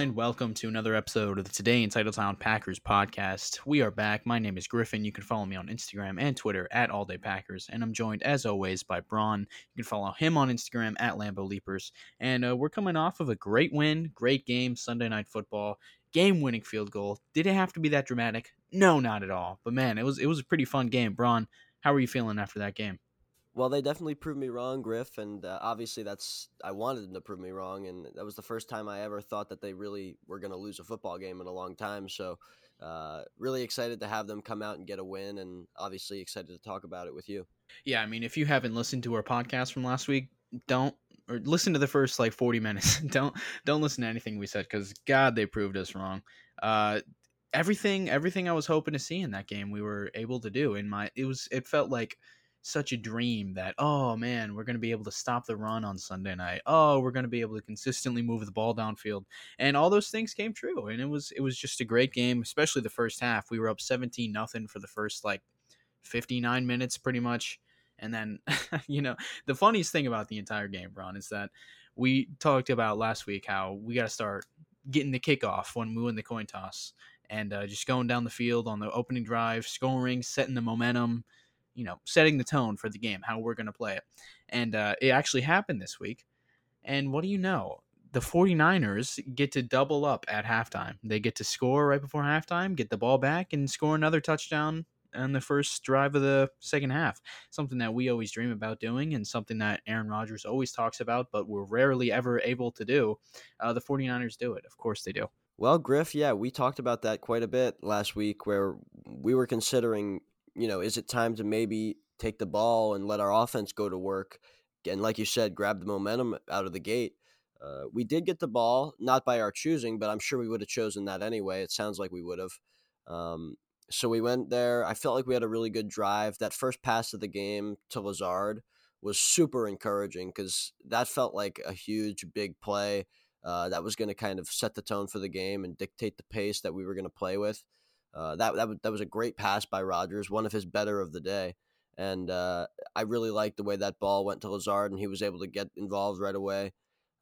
everyone, and welcome to another episode of the Today in Titletown Packers podcast. We are back. My name is Griffin. You can follow me on Instagram and Twitter at All Day Packers, and I'm joined as always by Braun. You can follow him on Instagram at Lambeau Leapers, and uh, we're coming off of a great win, great game, Sunday Night Football, game-winning field goal. Did it have to be that dramatic? No, not at all. But man, it was it was a pretty fun game. Braun, how are you feeling after that game? Well, they definitely proved me wrong, Griff, and uh, obviously that's I wanted them to prove me wrong, and that was the first time I ever thought that they really were going to lose a football game in a long time. So, uh, really excited to have them come out and get a win, and obviously excited to talk about it with you. Yeah, I mean, if you haven't listened to our podcast from last week, don't or listen to the first like 40 minutes. don't don't listen to anything we said because God, they proved us wrong. Uh, everything everything I was hoping to see in that game, we were able to do. In my, it was it felt like such a dream that oh man we're going to be able to stop the run on sunday night. Oh we're going to be able to consistently move the ball downfield. And all those things came true and it was it was just a great game especially the first half. We were up 17 nothing for the first like 59 minutes pretty much. And then you know the funniest thing about the entire game ron is that we talked about last week how we got to start getting the kickoff when we win the coin toss and uh, just going down the field on the opening drive scoring setting the momentum you know, setting the tone for the game, how we're going to play it. And uh, it actually happened this week. And what do you know? The 49ers get to double up at halftime. They get to score right before halftime, get the ball back, and score another touchdown on the first drive of the second half. Something that we always dream about doing and something that Aaron Rodgers always talks about, but we're rarely ever able to do. Uh, the 49ers do it. Of course they do. Well, Griff, yeah, we talked about that quite a bit last week where we were considering you know, is it time to maybe take the ball and let our offense go to work? And like you said, grab the momentum out of the gate. Uh, we did get the ball, not by our choosing, but I'm sure we would have chosen that anyway. It sounds like we would have. Um, so we went there. I felt like we had a really good drive. That first pass of the game to Lazard was super encouraging because that felt like a huge, big play uh, that was going to kind of set the tone for the game and dictate the pace that we were going to play with. Uh, that that that was a great pass by Rodgers, one of his better of the day, and uh, I really liked the way that ball went to Lazard, and he was able to get involved right away.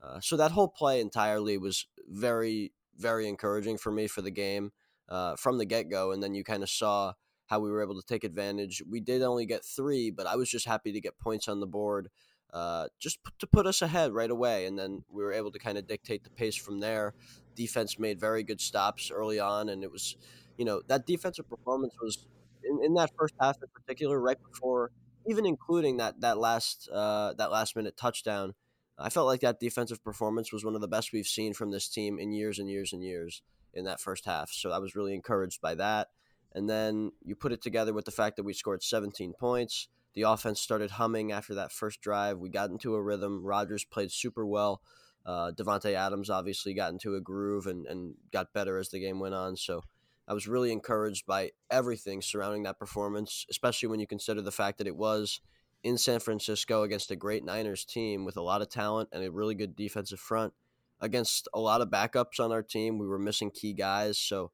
Uh, so that whole play entirely was very very encouraging for me for the game uh, from the get go, and then you kind of saw how we were able to take advantage. We did only get three, but I was just happy to get points on the board. Uh, just to put us ahead right away, and then we were able to kind of dictate the pace from there. Defense made very good stops early on, and it was you know that defensive performance was in, in that first half in particular, right before even including that that last uh, that last minute touchdown. I felt like that defensive performance was one of the best we've seen from this team in years and years and years in that first half. So I was really encouraged by that. And then you put it together with the fact that we scored 17 points. The offense started humming after that first drive. We got into a rhythm. Rodgers played super well. Uh, Davante Adams obviously got into a groove and, and got better as the game went on. So I was really encouraged by everything surrounding that performance, especially when you consider the fact that it was in San Francisco against a great Niners team with a lot of talent and a really good defensive front against a lot of backups on our team. We were missing key guys, so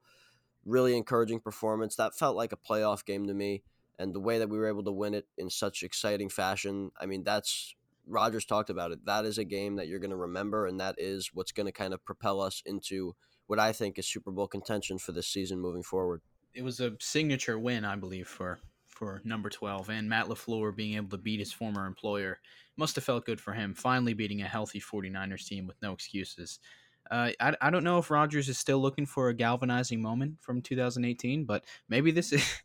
really encouraging performance. That felt like a playoff game to me, and the way that we were able to win it in such exciting fashion. I mean, that's Rodgers talked about it. That is a game that you're going to remember, and that is what's going to kind of propel us into what I think is Super Bowl contention for this season moving forward. It was a signature win, I believe, for for number 12 and Matt LaFleur being able to beat his former employer must have felt good for him finally beating a healthy 49ers team with no excuses. Uh, I, I don't know if Rodgers is still looking for a galvanizing moment from 2018, but maybe this is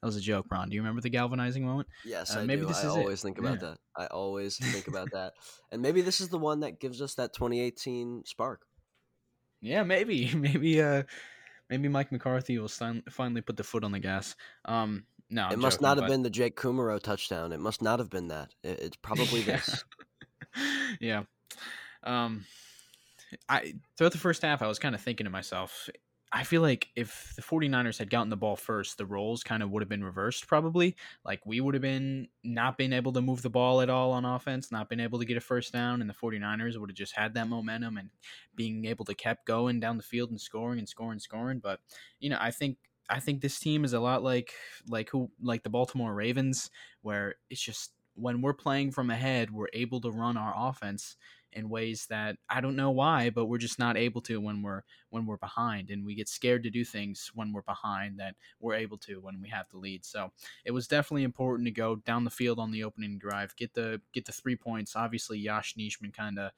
that was a joke, Ron. Do you remember the galvanizing moment? Yes, uh, I maybe do. This I always it. think about yeah. that. I always think about that. And maybe this is the one that gives us that 2018 spark. Yeah, maybe, maybe, uh, maybe Mike McCarthy will finally put the foot on the gas. Um, no, I'm it must joking, not have but... been the Jake Kumerow touchdown. It must not have been that. It, it's probably this. yeah. Um, I throughout the first half, I was kind of thinking to myself, I feel like if the 49ers had gotten the ball first, the roles kind of would have been reversed probably. Like we would have been not been able to move the ball at all on offense, not been able to get a first down, and the 49ers would have just had that momentum and being able to kept going down the field and scoring and scoring and scoring. But, you know, I think I think this team is a lot like like who like the Baltimore Ravens, where it's just when we're playing from ahead, we're able to run our offense in ways that I don't know why, but we're just not able to when we're when we're behind, and we get scared to do things when we're behind that we're able to when we have the lead. So it was definitely important to go down the field on the opening drive, get the get the three points. Obviously, Yosh Nijman kind of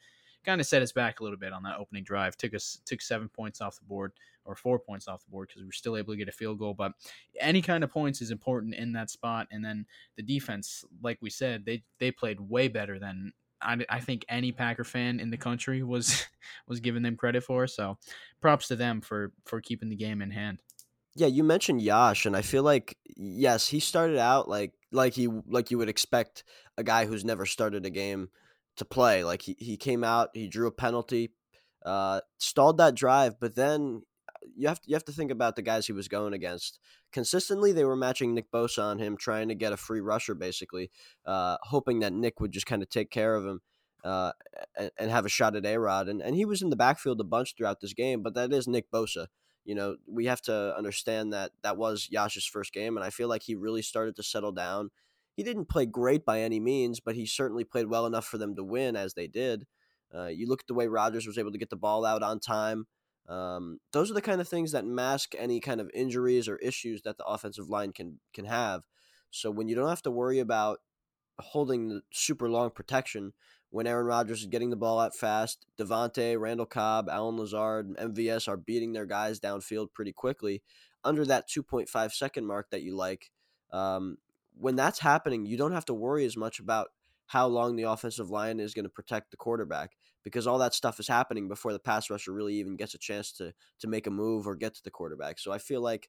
kind of set us back a little bit on that opening drive. Took us took seven points off the board or four points off the board because we were still able to get a field goal. But any kind of points is important in that spot. And then the defense, like we said, they they played way better than I, I think any Packer fan in the country was was giving them credit for. So props to them for for keeping the game in hand. Yeah, you mentioned Yosh, and I feel like yes, he started out like like he like you would expect a guy who's never started a game to play. Like he, he came out, he drew a penalty, uh, stalled that drive, but then you have to, you have to think about the guys he was going against. Consistently, they were matching Nick Bosa on him, trying to get a free rusher, basically, uh, hoping that Nick would just kind of take care of him uh, and, and, have a shot at A Rod. And, and he was in the backfield a bunch throughout this game, but that is Nick Bosa. You know, we have to understand that that was Yosh's first game, and I feel like he really started to settle down. He didn't play great by any means, but he certainly played well enough for them to win, as they did. Uh, you look at the way Rodgers was able to get the ball out on time. Um, those are the kind of things that mask any kind of injuries or issues that the offensive line can can have. So when you don't have to worry about holding the super long protection, when Aaron Rodgers is getting the ball out fast, Davante, Randall Cobb, Allen Lazard, MVS are beating their guys downfield pretty quickly under that 2.5 second mark that you like. Um, when that's happening, you don't have to worry as much about how long the offensive line is going to protect the quarterback because all that stuff is happening before the pass rusher really even gets a chance to to make a move or get to the quarterback. So I feel like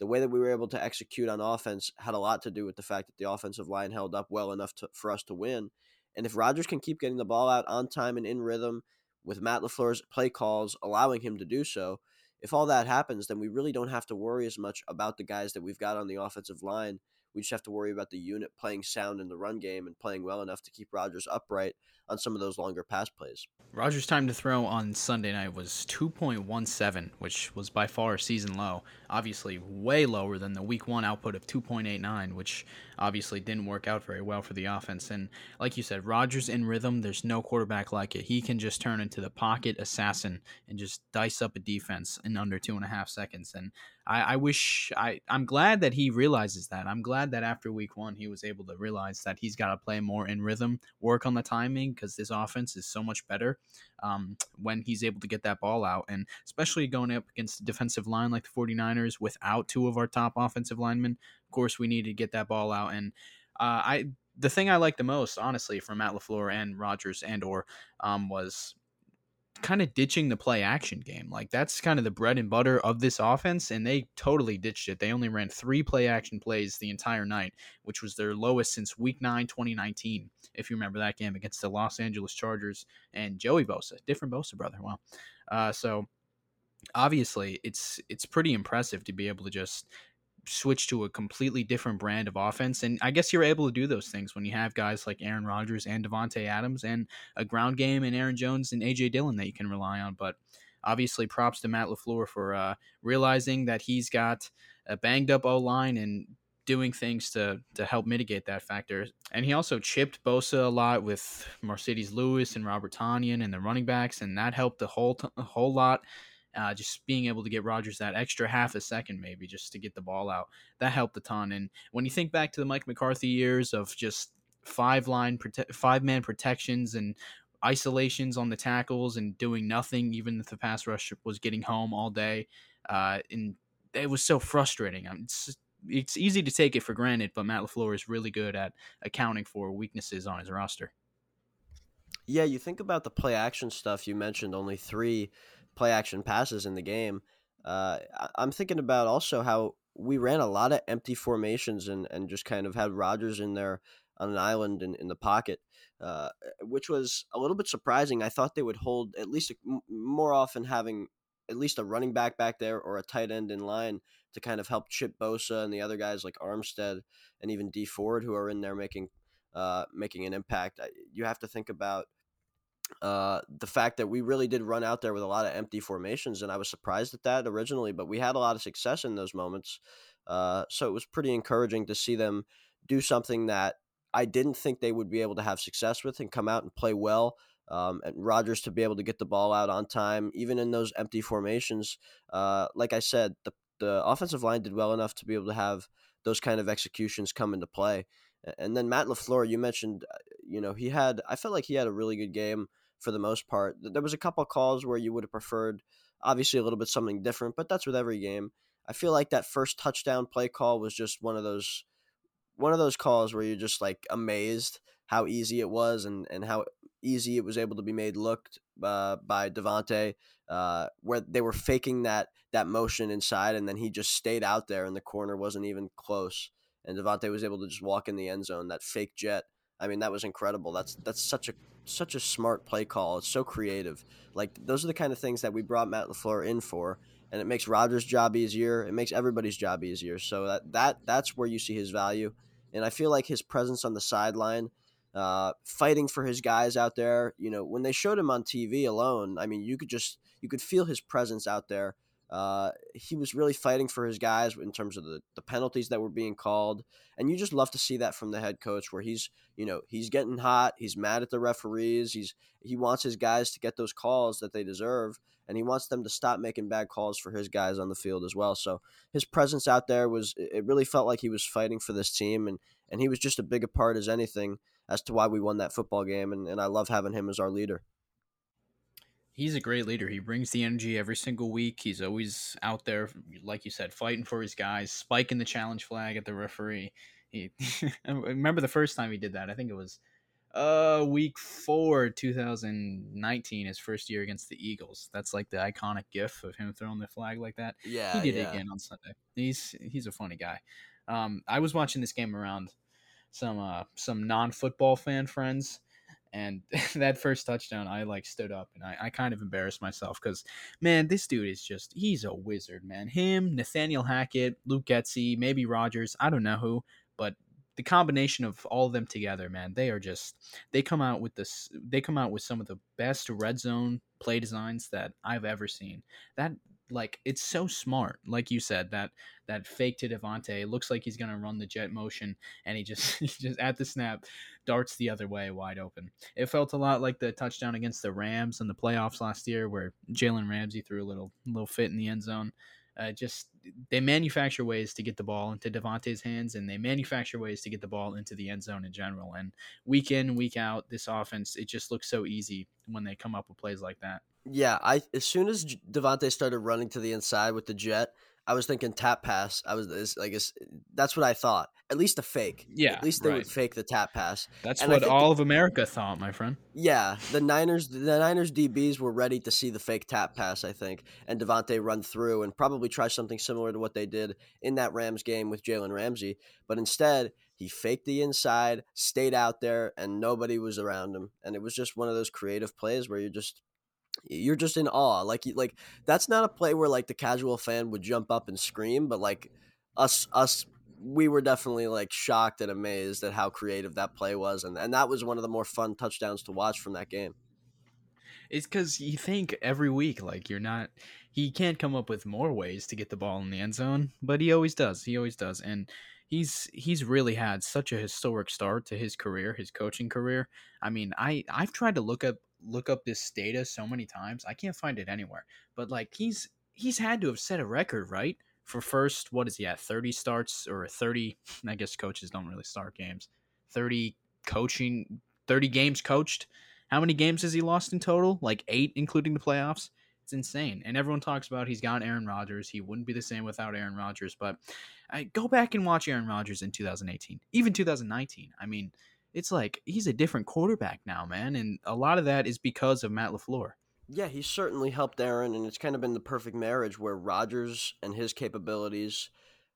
the way that we were able to execute on offense had a lot to do with the fact that the offensive line held up well enough to, for us to win. And if Rodgers can keep getting the ball out on time and in rhythm with Matt LaFleur's play calls allowing him to do so, if all that happens, then we really don't have to worry as much about the guys that we've got on the offensive line we just have to worry about the unit playing sound in the run game and playing well enough to keep Rodgers upright on some of those longer pass plays. Rodgers' time to throw on Sunday night was 2.17, which was by far a season low. Obviously, way lower than the week one output of 2.89, which obviously didn't work out very well for the offense. And like you said, Rodgers in rhythm, there's no quarterback like it. He can just turn into the pocket assassin and just dice up a defense in under two and a half seconds. And I, I wish I I'm glad that he realizes that. I'm glad that after week one he was able to realize that he's got to play more in rhythm, work on the timing because this offense is so much better um, when he's able to get that ball out, and especially going up against a defensive line like the 49ers without two of our top offensive linemen. Course, we need to get that ball out, and uh, I the thing I like the most, honestly, from Matt LaFleur and Rodgers and or um, was kind of ditching the play action game. Like that's kind of the bread and butter of this offense, and they totally ditched it. They only ran three play action plays the entire night, which was their lowest since week 9, 2019. If you remember that game against the Los Angeles Chargers and Joey Bosa, different Bosa brother. Well, uh, so obviously it's it's pretty impressive to be able to just switch to a completely different brand of offense. And I guess you're able to do those things when you have guys like Aaron Rodgers and Davante Adams and a ground game and Aaron Jones and AJ Dillon that you can rely on. But obviously, props to Matt LaFleur for uh, realizing that he's got a banged up O line and doing things to to help mitigate that factor. And he also chipped Bosa a lot with Marcedes Lewis and Robert Tonyan and the running backs, and that helped a whole t- a whole lot uh, just being able to get Rodgers that extra half a second, maybe just to get the ball out, that helped a ton. And when you think back to the Mike McCarthy years of just five line, prote- five man protections and isolations on the tackles and doing nothing, even if the pass rush was getting home all day, uh, and it was so frustrating. It's it's easy to take it for granted, but Matt LaFleur is really good at accounting for weaknesses on his roster. Yeah, you think about the play action stuff. You mentioned only three play action passes in the game. Uh, I'm thinking about also how we ran a lot of empty formations and, and just kind of had Rodgers in there on an island in, in the pocket, uh, which was a little bit surprising. I thought they would hold at least a, more often having at least a running back back there or a tight end in line to kind of help chip Bosa and the other guys like Armstead and even Dee Ford who are in there making uh, making an impact. You have to think about uh, the fact that we really did run out there with a lot of empty formations, and I was surprised at that originally, but we had a lot of success in those moments. Uh, so it was pretty encouraging to see them do something that I didn't think they would be able to have success with and come out and play well Um, and Rodgers to be able to get the ball out on time, even in those empty formations. Uh, like I said, the the offensive line did well enough to be able to have those kind of executions come into play. And then Matt LaFleur, you mentioned, uh, you know, he had, I felt like he had a really good game for the most part. There was a couple calls where you would have preferred, obviously, a little bit something different, but that's with every game. I feel like that first touchdown play call was just one of those, one of those calls where you're just like amazed how easy it was and, and how easy it was able to be made looked uh, by Davante, uh, where they were faking that that motion inside, and then he just stayed out there, and the corner wasn't even close and Davante was able to just walk in the end zone. That fake jet. I mean, that was incredible. That's that's such a such a smart play call. It's so creative. Like those are the kind of things that we brought Matt LaFleur in for, and it makes Rodgers' job easier. It makes everybody's job easier. So that that that's where you see his value. And I feel like his presence on the sideline, uh, fighting for his guys out there. You know, when they showed him on TV alone, I mean, you could just you could feel his presence out there uh, he was really fighting for his guys in terms of the, the penalties that were being called. And you just love to see that from the head coach where he's, you know, he's getting hot. He's mad at the referees. He's, he wants his guys to get those calls that they deserve. And he wants them to stop making bad calls for his guys on the field as well. So his presence out there was, it really felt like he was fighting for this team. And, and he was just a big a part as anything as to why we won that football game. And, and I love having him as our leader he's a great leader. He brings the energy every single week. He's always out there, like you said, fighting for his guys, spiking the challenge flag at the referee. He remember the first time he did that. I think it was uh week four, 2019, his first year against the Eagles. That's like the iconic gif of him throwing the flag like that. Yeah, he did yeah. it again on Sunday. He's he's a funny guy. Um, I was watching this game around some uh some non football fan friends and that first touchdown i like stood up and i, I kind of embarrassed myself because man this dude is just he's a wizard man. Him nathaniel hackett luke getsy maybe Rodgers, i don't know who but the combination of all of them together man they are just they come out with this they come out with some of the best red zone play designs that i've ever seen. That like it's so smart like you said that that fake to Davante looks like he's gonna run the jet motion and he just he just at the snap darts the other way wide open. It felt a lot like the touchdown against the Rams in the playoffs last year, where Jalen Ramsey threw a little little fit in the end zone. Uh, just they manufacture ways to get the ball into Davante's hands, and they manufacture ways to get the ball into the end zone in general. And week in, week out, this offense it just looks so easy when they come up with plays like that. Yeah, I as soon as Davante started running to the inside with the jet, I was thinking tap pass. I was I guess eh, that's what I thought. At least a fake. Yeah. At least they right. would fake the tap pass. That's and what all the, of America thought, my friend. Yeah, the Niners the Niners DBs were ready to see the fake tap pass, I think, and Davante run through and probably try something similar to what they did in that Rams game with Jalen Ramsey. But instead, he faked the inside, stayed out there, and nobody was around him. And it was just one of those creative plays where you're just you're just in awe. Like like that's not a play where like the casual fan would jump up and scream, but like us us we were definitely like shocked and amazed at how creative that play was and, and that was one of the more fun touchdowns to watch from that game. It's because you think every week like you're not he can't come up with more ways to get the ball in the end zone, but he always does. He always does. And he's he's really had such a historic start to his career, his coaching career. I mean, I I've tried to look up look up this data so many times. I can't find it anywhere. But like he's he's had to have set a record, right? For first, what is he at? 30 starts or 30 I guess coaches don't really start games. 30 coaching 30 games coached. How many games has he lost in total? Like 8 including the playoffs. It's insane. And everyone talks about he's got Aaron Rodgers. He wouldn't be the same without Aaron Rodgers, but I go back and watch Aaron Rodgers in 2018, even 2019. I mean, it's like he's a different quarterback now, man, and a lot of that is because of Matt LaFleur. Yeah, he certainly helped Aaron, and it's kind of been the perfect marriage where Rodgers and his capabilities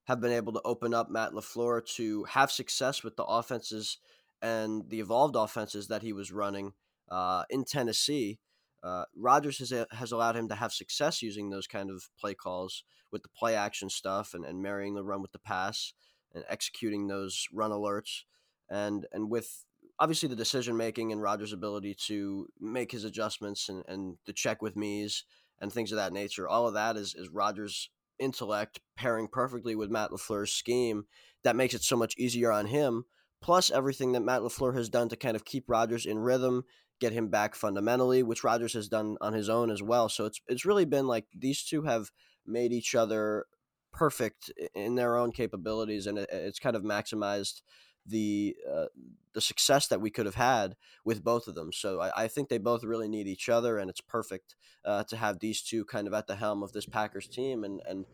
have been able to open up Matt LaFleur to have success with the offenses and the evolved offenses that he was running uh, in Tennessee. Uh, Rodgers has, has allowed him to have success using those kind of play calls with the play action stuff and, and marrying the run with the pass and executing those run alerts and and with obviously the decision making and Rodgers' ability to make his adjustments and, and to check with me's and things of that nature. All of that is is Rodgers' intellect pairing perfectly with Matt LaFleur's scheme that makes it so much easier on him. Plus everything that Matt LaFleur has done to kind of keep Rodgers in rhythm, get him back fundamentally, which Rodgers has done on his own as well. So it's it's really been like these two have made each other perfect in their own capabilities, and it, it's kind of maximized the uh, the success that we could have had with both of them. So I, I think they both really need each other, and it's perfect uh, to have these two kind of at the helm of this Packers team. And and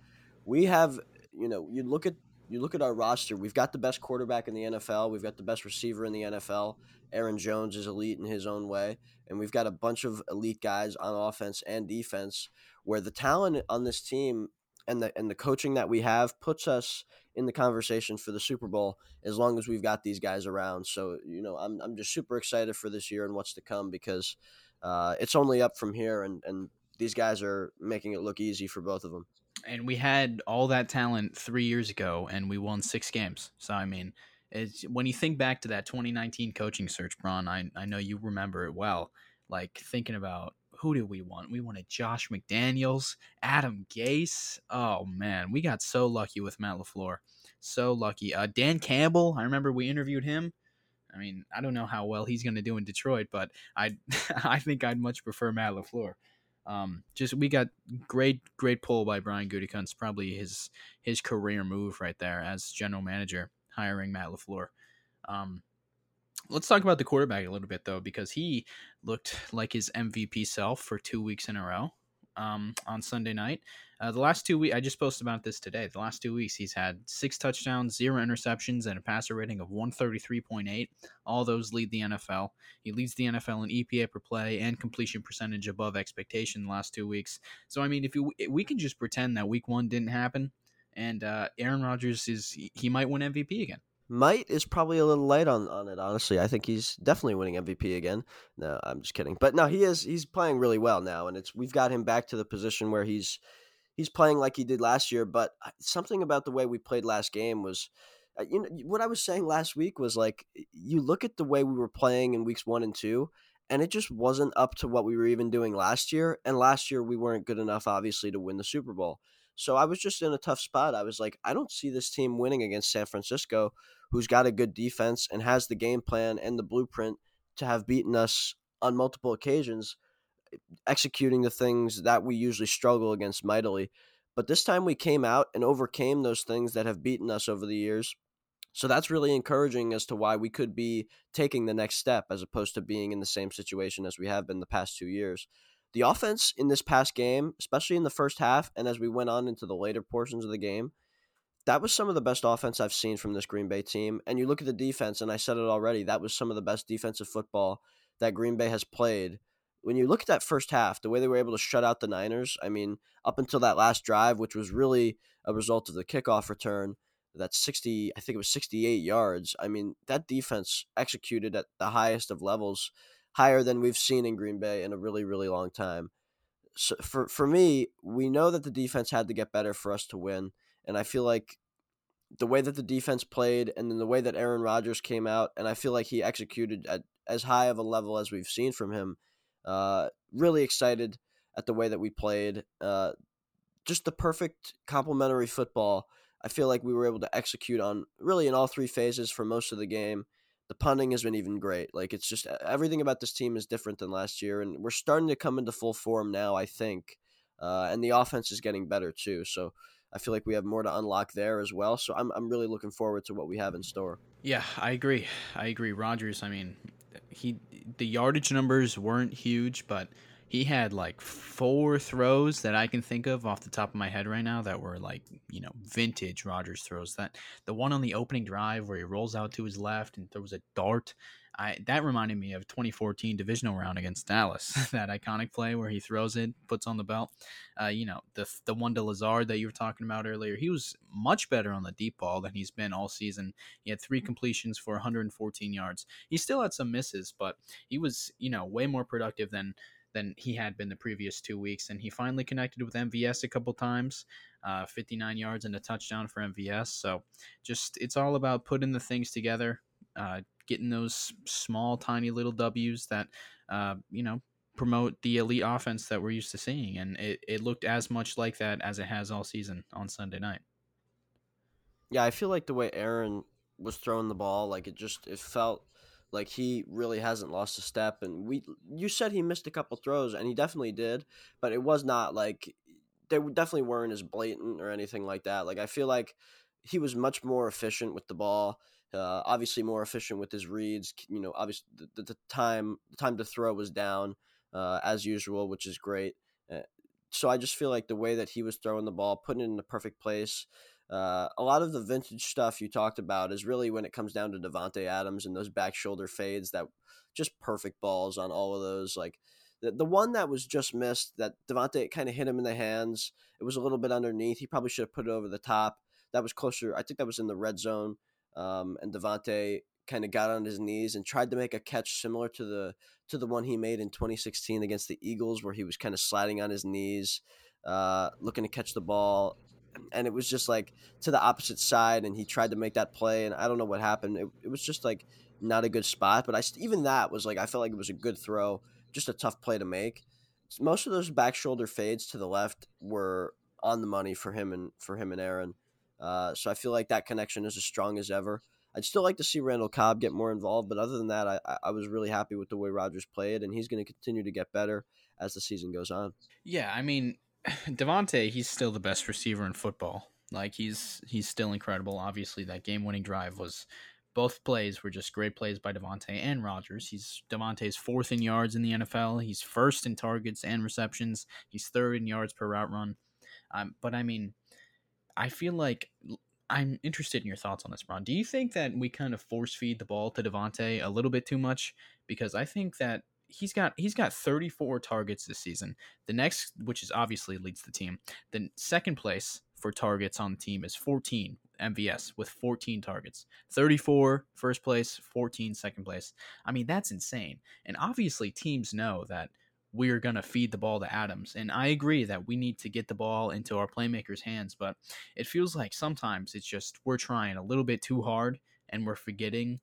we have, you know, you look at you look at our roster. We've got the best quarterback in the NFL. We've got the best receiver in the NFL. Aaron Jones is elite in his own way, and we've got a bunch of elite guys on offense and defense. Where the talent on this team and the and the coaching that we have puts us in the conversation for the Super Bowl as long as we've got these guys around. So you know, I'm I'm just super excited for this year and what's to come because uh, it's only up from here, and and these guys are making it look easy for both of them. And we had all that talent three years ago, and we won six games. So I mean, it's when you think back to that 2019 coaching search, Braun. I I know you remember it well. Like thinking about who do we want? We wanted Josh McDaniels, Adam Gase. Oh man, we got so lucky with Matt LaFleur. So lucky. Uh, Dan Campbell, I remember we interviewed him. I mean, I don't know how well he's going to do in Detroit, but I I think I'd much prefer Matt LaFleur. Um, just we got great great pull by Brian Gutekunst, probably his his career move right there as general manager, hiring Matt LaFleur. Um, Let's talk about the quarterback a little bit though, because he looked like his MVP self for two weeks in a row um, on Sunday night. Uh, the last two weeks, I just posted about this today. The last two weeks, he's had six touchdowns, zero interceptions, and a passer rating of 133.8. All those lead the NFL. He leads the NFL in EPA per play and completion percentage above expectation the last two weeks. So, I mean, if you, we can just pretend that week one didn't happen, and uh, Aaron Rodgers is he might win MVP again. Might is probably a little light on, on it, honestly. I think he's definitely winning MVP again. No, I'm just kidding. But no, he is he's playing really well now, and it's we've got him back to the position where he's he's playing like he did last year. But something about the way we played last game was, uh, you know, what I was saying last week was like you look at the way we were playing in weeks one and two, and it just wasn't up to what we were even doing last year. And last year we weren't good enough, obviously, to win the Super Bowl. So I was just in a tough spot. I was like, I don't see this team winning against San Francisco who's got a good defense and has the game plan and the blueprint to have beaten us on multiple occasions, eh, executing the things that we usually struggle against mightily. But this time we came out and overcame those things that have beaten us over the years. So that's really encouraging as to why we could be taking the next step as opposed to being in the same situation as we have been the past two years. The offense in this past game, especially in the first half and as we went on into the later portions of the game, that was some of the best offense I've seen from this Green Bay team. And you look at the defense, and I said it already, that was some of the best defensive football that Green Bay has played. When you look at that first half, the way they were able to shut out the Niners, I mean, up until that last drive, which was really a result of the kickoff return, that 60, I think it was 68 yards. I mean, that defense executed at the highest of levels, higher than we've seen in Green Bay in a really, really long time. So for, for me, we know that the defense had to get better for us to win and I feel like the way that the defense played and then the way that Aaron Rodgers came out, and I feel like he executed at as high of a level as we've seen from him. Uh, really excited at the way that we played. Uh, just the perfect complementary football. I feel like we were able to execute on really in all three phases for most of the game. The punting has been even great. Like it's just everything about this team is different than last year, and we're starting to come into full form now. I think, uh, and the offense is getting better too. So I feel like we have more to unlock there as well. So I'm, I'm really looking forward to what we have in store. Yeah, I agree. I agree. Rodgers, I mean, he the yardage numbers weren't huge, but he had like four throws that I can think of off the top of my head right now that were like, you know, vintage Rodgers throws. That the one on the opening drive where he rolls out to his left and throws a dart I that reminded me of 2014 divisional round against Dallas. that iconic play where he throws it, puts on the belt. Uh, you know the the one to Lazard that you were talking about earlier. He was much better on the deep ball than he's been all season. He had three completions for 114 yards. He still had some misses, but he was you know way more productive than than he had been the previous two weeks. And he finally connected with MVS a couple times, uh, 59 yards and a touchdown for MVS. So just it's all about putting the things together. Uh, getting those small, tiny little W's that, uh, you know, promote the elite offense that we're used to seeing. And it, it looked as much like that as it has all season on Sunday night. Yeah, I feel like the way Aaron was throwing the ball, like it just it felt Like he really hasn't lost a step. And we, you said he missed a couple throws, and he definitely did, but it was not like they definitely weren't as blatant or anything like that. Like I feel like he was much more efficient with the ball. Uh, obviously, more efficient with his reads. You know, obviously the, the time the time to throw was down uh, as usual, which is great. Uh, so I just feel like the way that he was throwing the ball, putting it in the perfect place. Uh, a lot of the vintage stuff you talked about is really when it comes down to Davante Adams and those back shoulder fades that just perfect balls on all of those. Like the, the one that was just missed that Davante kind of hit him in the hands. It was a little bit underneath. He probably should have put it over the top. That was closer. I think that was in the red zone. Um, and Davante kind of got on his knees and tried to make a catch similar to the to the one he made in 2016 against the Eagles, where he was kind of sliding on his knees, uh, looking to catch the ball, and it was just like to the opposite side, and he tried to make that play, and I don't know what happened. It, it was just like not a good spot, but I even that was like I felt like it was a good throw, just a tough play to make. Most of those back shoulder fades to the left were on the money for him and for him and Aaron. Uh, so I feel like that connection is as strong as ever. I'd still like to see Randall Cobb get more involved, but other than that, I, I was really happy with the way Rodgers played, and he's going to continue to get better as the season goes on. Yeah, I mean, Davante, he's still the best receiver in football. Like he's he's still incredible. Obviously, that game-winning drive was both plays were just great plays by Davante and Rodgers. He's Davante's fourth in yards in the NFL. He's first in targets and receptions. He's third in yards per route run. Um, but I mean, I feel like I'm interested in your thoughts on this, Ron. Do you think that we kind of force feed the ball to Davante a little bit too much? Because I think that he's got he's got 34 targets this season. The next, which is obviously leads the team, the second place for targets on the team is 14 MVS with 14 targets. 34 first place, 14 second place. I mean, that's insane. And obviously teams know that we're going to feed the ball to Adams. And I agree that we need to get the ball into our playmakers' hands, but it feels like sometimes it's just we're trying a little bit too hard and we're forgetting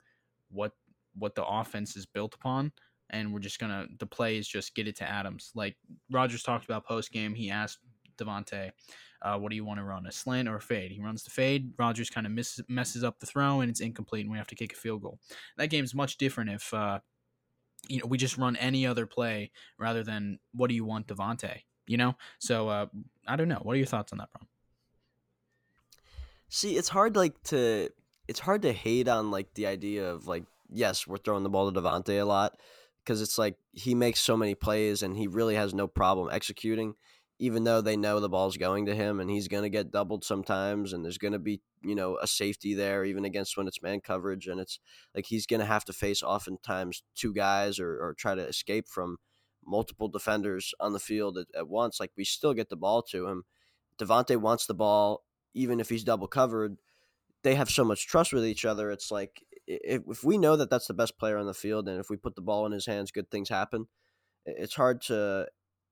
what what the offense is built upon and we're just to the play is just get it to Adams. Like Rodgers talked about post game, he asked Davante, uh, what do you want to run, a slant or a fade? He runs the fade. Rodgers kind of messes up the throw, and it's incomplete, and we have to kick a field goal. That game's much different if uh, you know, we just run any other play rather than what do you want Davante? You know, so uh, I don't know. What are your thoughts on that, bro? See, it's hard like to it's hard to hate on like the idea of like yes, we're throwing the ball to Davante a lot because it's like he makes so many plays and he really has no problem executing even though they know the ball's going to him and he's going to get doubled sometimes and there's going to be you know a safety there even against when it's man coverage and it's like he's going to have to face oftentimes two guys or, or try to escape from multiple defenders on the field at, at once like we still get the ball to him. Davante wants the ball even if he's double covered they have so much trust with each other it's like if, we know that that's the best player on the field and if we put the ball in his hands good things happen it's hard to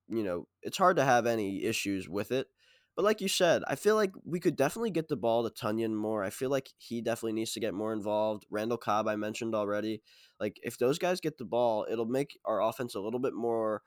you know, it's hard to have any issues with it. But like you said, I feel like we could definitely get the ball to Tonyan more. I feel like he definitely needs to get more involved. Randall Cobb, I mentioned already. Like if those guys get the ball, it'll make our offense a little bit more.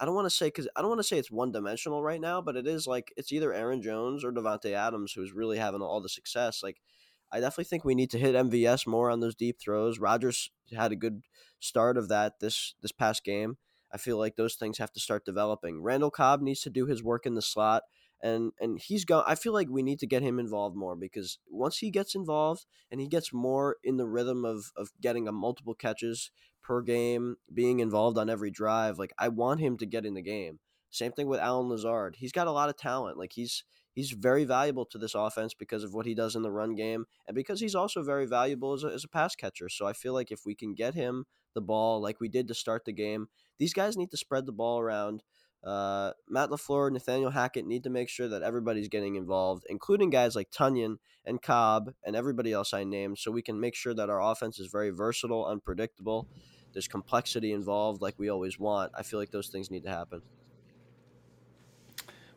I don't want to say because I don't want to say it's one dimensional right now, but it is like it's either Aaron Jones or Davante Adams who's really having all the success. Like I definitely think we need to hit MVS more on those deep throws. Rodgers had a good start of that this this past game. I feel like those things have to start developing. Randall Cobb needs to do his work in the slot and and he's going I feel like we need to get him involved more because once he gets involved and he gets more in the rhythm of of getting a multiple catches per game, being involved on every drive, like I want him to get in the game. Same thing with Allen Lazard. He's got a lot of talent. Like he's he's very valuable to this offense because of what he does in the run game and because he's also very valuable as a, as a pass catcher. So I feel like if we can get him the ball like we did to start the game, these guys need to spread the ball around. Uh, Matt LaFleur, Nathaniel Hackett need to make sure that everybody's getting involved, including guys like Tonyan and Cobb and everybody else I named, so we can make sure that our offense is very versatile, unpredictable. There's complexity involved, like we always want. I feel like those things need to happen.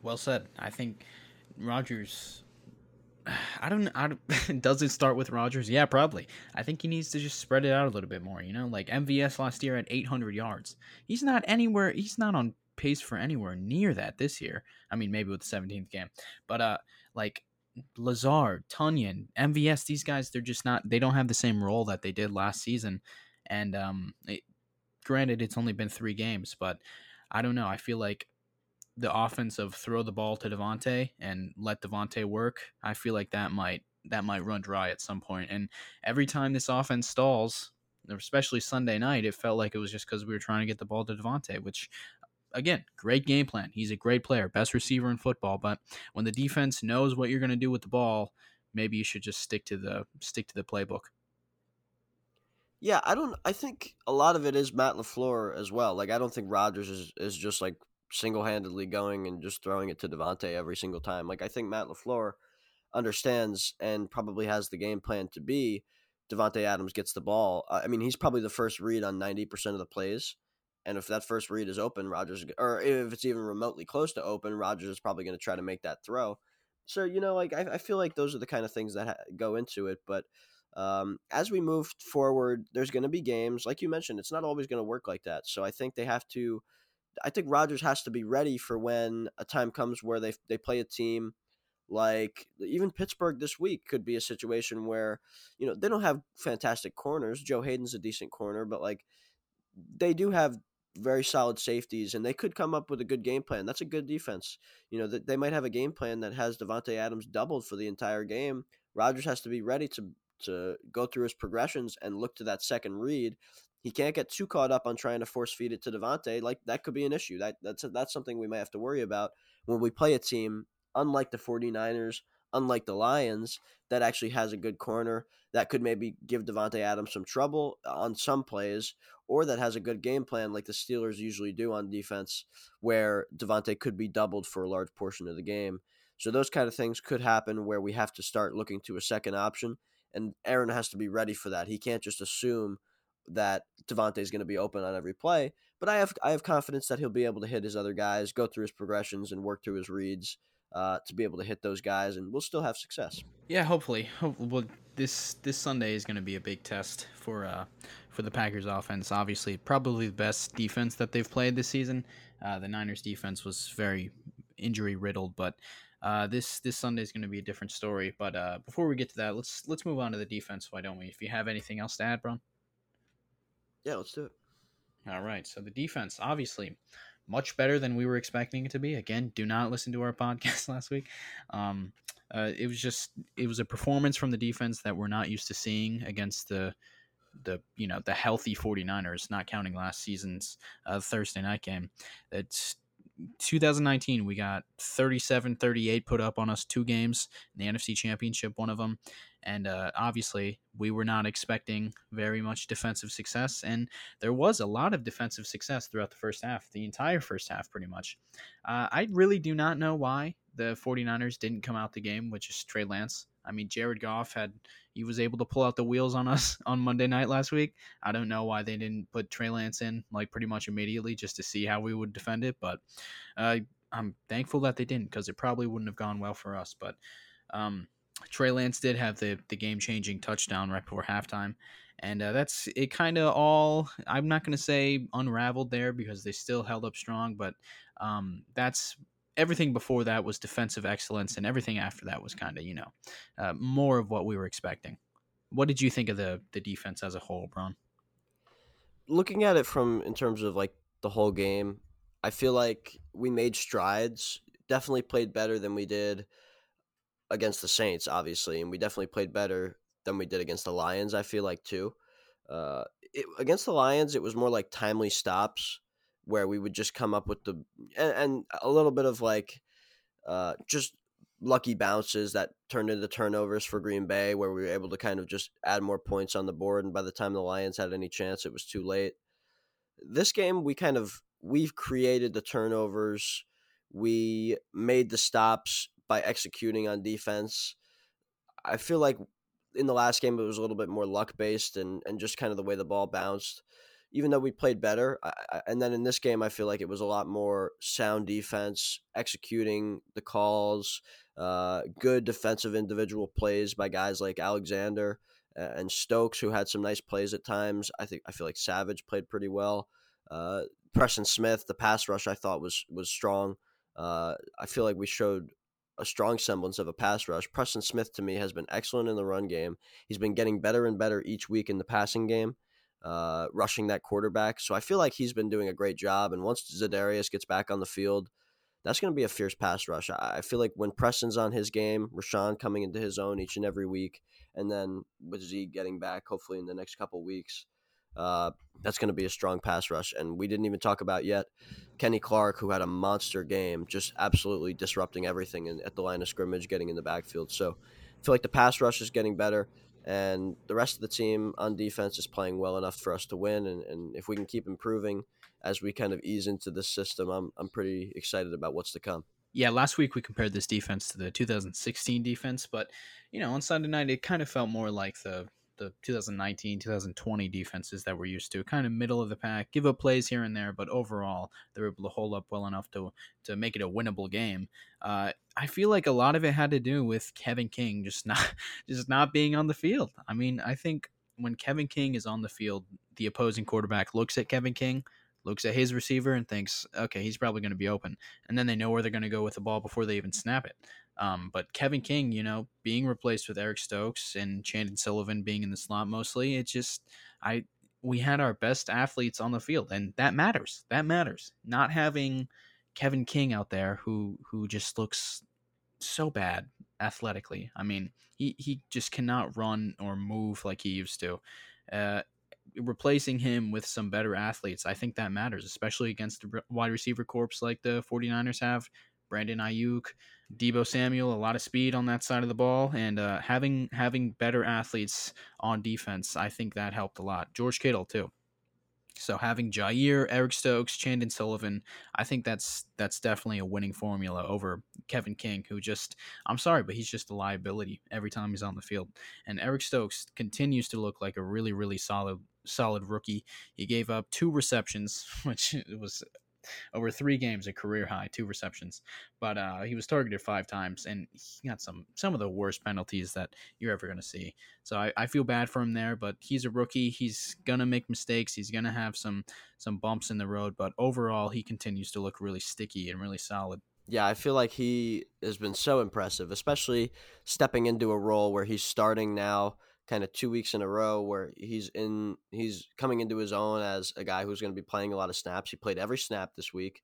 Well said. I think Rodgers I don't. I don't, does it start with Rodgers? Yeah, probably. I think he needs to just spread it out a little bit more. You know, like MVS last year at 800 yards. He's not anywhere. He's not on pace for anywhere near that this year. I mean, maybe with the 17th game, but uh, like Lazard, Tonyan, MVS, these guys, they're just not. They don't have the same role that they did last season. And um, it, granted, it's only been three games, but I don't know. I feel like the offense of throw the ball to Davante and let Davante work. I feel like that might that might run dry at some point. And every time this offense stalls, especially Sunday night, it felt like it was just because we were trying to get the ball to Davante, which again, great game plan. He's a great player, best receiver in football. But when the defense knows what you're going to do with the ball, maybe you should just stick to the stick to the playbook. Yeah, I don't. I think a lot of it is Matt Lafleur as well. Like, I don't think Rodgers is is just like single handedly going and just throwing it to Davante every single time. Like, I think Matt Lafleur understands and probably has the game plan to be Davante Adams gets the ball. I mean, he's probably the first read on ninety percent of the plays. And if that first read is open, Rodgers, or if it's even remotely close to open, Rodgers is probably going to try to make that throw. So you know, like I, I feel like those are the kind of things that ha- go into it. But um, as we move forward, there's going to be games, like you mentioned, it's not always going to work like that. So I think they have to. I think Rodgers has to be ready for when a time comes where they they play a team like even Pittsburgh this week could be a situation where you know they don't have fantastic corners. Joe Haden's a decent corner, but like they do have very solid safeties, and they could come up with a good game plan. That's a good defense. You know, they might have a game plan that has Davante Adams doubled for the entire game. Rodgers has to be ready to to go through his progressions and look to that second read. He can't get too caught up on trying to force feed it to Davante. Like that could be an issue. That that's that's something we might have to worry about when we play a team unlike the 49ers, unlike the Lions, that actually has a good corner that could maybe give Davante Adams some trouble on some plays, or that has a good game plan like the Steelers usually do on defense, where Davante could be doubled for a large portion of the game. So those kind of things could happen where we have to start looking to a second option, and Aaron has to be ready for that. He can't just assume that Davante is going to be open on every play. But I have I have confidence that he'll be able to hit his other guys, go through his progressions, and work through his reads uh, to be able to hit those guys, and we'll still have success. Yeah, hopefully. Well, this this Sunday is going to be a big test for uh, for the Packers offense. Obviously, probably the best defense that they've played this season. Uh, the Niners defense was very injury riddled, but uh, this this Sunday is going to be a different story. But uh, before we get to that, let's let's move on to the defense. Why don't we? If you have anything else to add, Bron. Yeah, let's do it. All right. So the defense, obviously, much better than we were expecting it to be. Again, do not listen to our podcast last week. Um, uh, it was just it was a performance from the defense that we're not used to seeing against the the you know the healthy 49ers not counting last season's uh, thursday night game it's 2019 we got 37 38 put up on us two games in the nfc championship one of them and uh, obviously, we were not expecting very much defensive success. And there was a lot of defensive success throughout the first half, the entire first half, pretty much. Uh, I really do not know why the 49ers didn't come out the game, which is Trey Lance. I mean, Jared Goff had, he was able to pull out the wheels on us on Monday night last week. I don't know why they didn't put Trey Lance in, like, pretty much immediately just to see how we would defend it. But uh, I'm thankful that they didn't because it probably wouldn't have gone well for us. But, um, Trey Lance did have the the game changing touchdown right before halftime, and uh, that's it. Kind of all. I'm not going to say unraveled there because they still held up strong, but um, that's everything before that was defensive excellence, and everything after that was kind of you know uh, more of what we were expecting. What did you think of the the defense as a whole, Bron? Looking at it from in terms of like the whole game, I feel like we made strides. Definitely played better than we did against the Saints, obviously, and we definitely played better than we did against the Lions. I feel like too. Uh, it, against the Lions, it was more like timely stops where we would just come up with the and, and a little bit of like uh, just lucky bounces that turned into turnovers for Green Bay, where we were able to kind of just add more points on the board. And by the time the Lions had any chance, it was too late. This game, we kind of we've created the turnovers. We made the stops by executing on defense. I feel like in the last game it was a little bit more luck based and, and just kind of the way the ball bounced. Even though we played better, I, I, and then in this game I feel like it was a lot more sound defense, executing the calls, uh, good defensive individual plays by guys like Alexander and Stokes, who had some nice plays at times. I think I feel like Savage played pretty well. Uh, Preston Smith, the pass rush I thought was was strong. Uh, I feel like we showed a strong semblance of a pass rush. Preston Smith to me has been excellent in the run game. He's been getting better and better each week in the passing game. Uh, rushing that quarterback. So I feel like he's been doing a great job. And once Za'Darius gets back on the field, that's going to be a fierce pass rush. I feel like when Preston's on his game, Rashan coming into his own each and every week, and then with Z getting back, hopefully in the next couple weeks, uh, that's going to be a strong pass rush. And we didn't even talk about yet Kenny Clark, who had a monster game, just absolutely disrupting everything in, at the line of scrimmage, getting in the backfield. So I feel like the pass rush is getting better and the rest of the team on defense is playing well enough for us to win. And, and if we can keep improving as we kind of ease into this system, I'm I'm pretty excited about what's to come. Yeah, last week we compared this defense to the 2016 defense, but you know on Sunday night it kind of felt more like the the 2019 2020 defenses that we're used to. Kind of middle of the pack give up plays here and there but overall they're able to hold up well enough to to make it a winnable game. Uh, i feel like a lot of it had to do with kevin king just not just not being on the field. I mean i think when kevin king is on the field the opposing quarterback looks at kevin king looks at his receiver and thinks okay he's probably going to be open. And then they know where they're going to go with the ball before they even snap it um, but Kevin King, you know, being replaced with Eric Stokes and Chandon Sullivan being in the slot mostly, it just I we had our best athletes on the field, and that matters. That matters. Not having Kevin King out there who who just looks so bad athletically. I mean, he he just cannot run or move like he used to. Uh, replacing him with some better athletes, I think that matters, especially against the wide receiver corps like the 49ers have. Brandon Aiyuk, Deebo Samuel, a lot of speed on that side of the ball, and uh, having having better athletes on defense, I think that helped a lot. George Kittle too. So having Jair, Eric Stokes, Chandon Sullivan, I think that's that's definitely a winning formula over Kevin King, who just I'm sorry, but he's just a liability every time he's on the field. And Eric Stokes continues to look like a really, really solid solid rookie. He gave up two receptions, which was over three games, a career high, two receptions. But uh, he was targeted five times, and he got some some of the worst penalties that you're ever going to see. So I, I feel bad for him there, but he's a rookie. He's gonna make mistakes. He's gonna have some some bumps in the road, but overall, he continues to look really sticky and really solid. Yeah, I feel like he has been so impressive, especially stepping into a role where he's starting now kind of two weeks in a row where he's in he's coming into his own as a guy who's going to be playing a lot of snaps. He played every snap this week.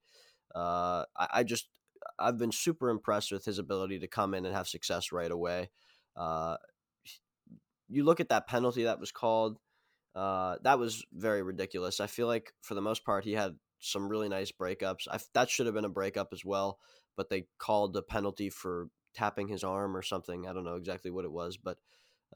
Uh, I, I, just I've been super impressed with his ability to come in and have success right away. Uh, you look at that penalty that was called. Uh, that was very ridiculous. I feel like for the most part he had some really nice breakups. I, that should have been a breakup as well, but they called the penalty for tapping his arm or something. I don't know exactly what it was, but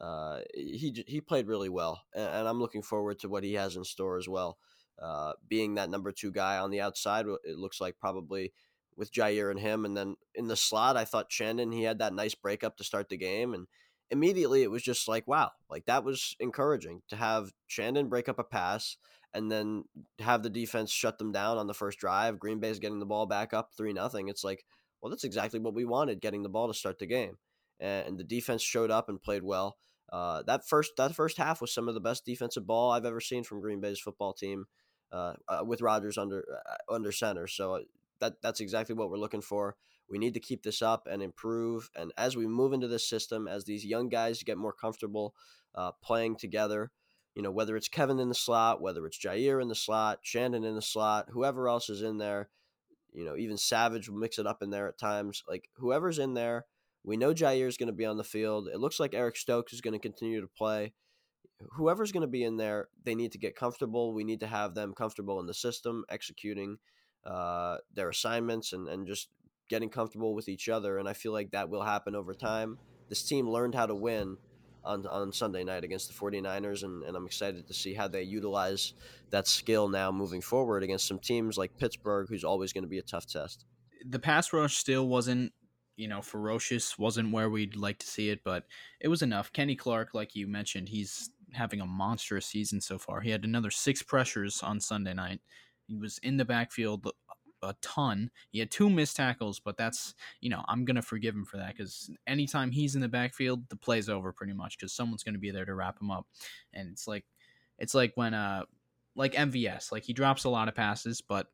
uh, he he played really well, and, I'm looking forward to what he has in store as well. Uh, being that number two guy on the outside, it looks like probably with Jair and him, and then in the slot, I thought Chandon he had that nice breakup to start the game, and immediately it was just like wow, like that was encouraging to have Chandon break up a pass and then have the defense shut them down on the first drive. Green Bay's getting the ball back up three nothing. It's like well, that's exactly what we wanted, getting the ball to start the game and the defense showed up and played well. Uh, that first that first half was some of the best defensive ball I've ever seen from Green Bay's football team uh, uh, with Rodgers under uh, under center. So uh, that that's exactly what we're looking for. We need to keep this up and improve. And as we move into this system, as these young guys get more comfortable uh, playing together, you know whether it's Kevin in the slot, whether it's Jair in the slot, Chandon in the slot, whoever else is in there, you know even Savage will mix it up in there at times. Like whoever's in there we know Jair is going to be on the field. It looks like Eric Stokes is going to continue to play. Whoever's going to be in there, they need to get comfortable. We need to have them comfortable in the system, executing uh, their assignments and, and just getting comfortable with each other. And I feel like that will happen over time. This team learned how to win on, on Sunday night against the 49ers, and, and I'm excited to see how they utilize that skill now moving forward against some teams like Pittsburgh, who's always going to be a tough test. The pass rush still wasn't you know, ferocious wasn't where we'd like to see it, but it was enough. Kenny Clark, like you mentioned, he's having a monstrous season so far. He had another six pressures on Sunday night. He was in the backfield a ton. He had two missed tackles, but that's you know I'm gonna forgive him for that because anytime he's in the backfield, the play's over pretty much because someone's gonna be there to wrap him up, and it's like it's like when uh like MVS like he drops a lot of passes, but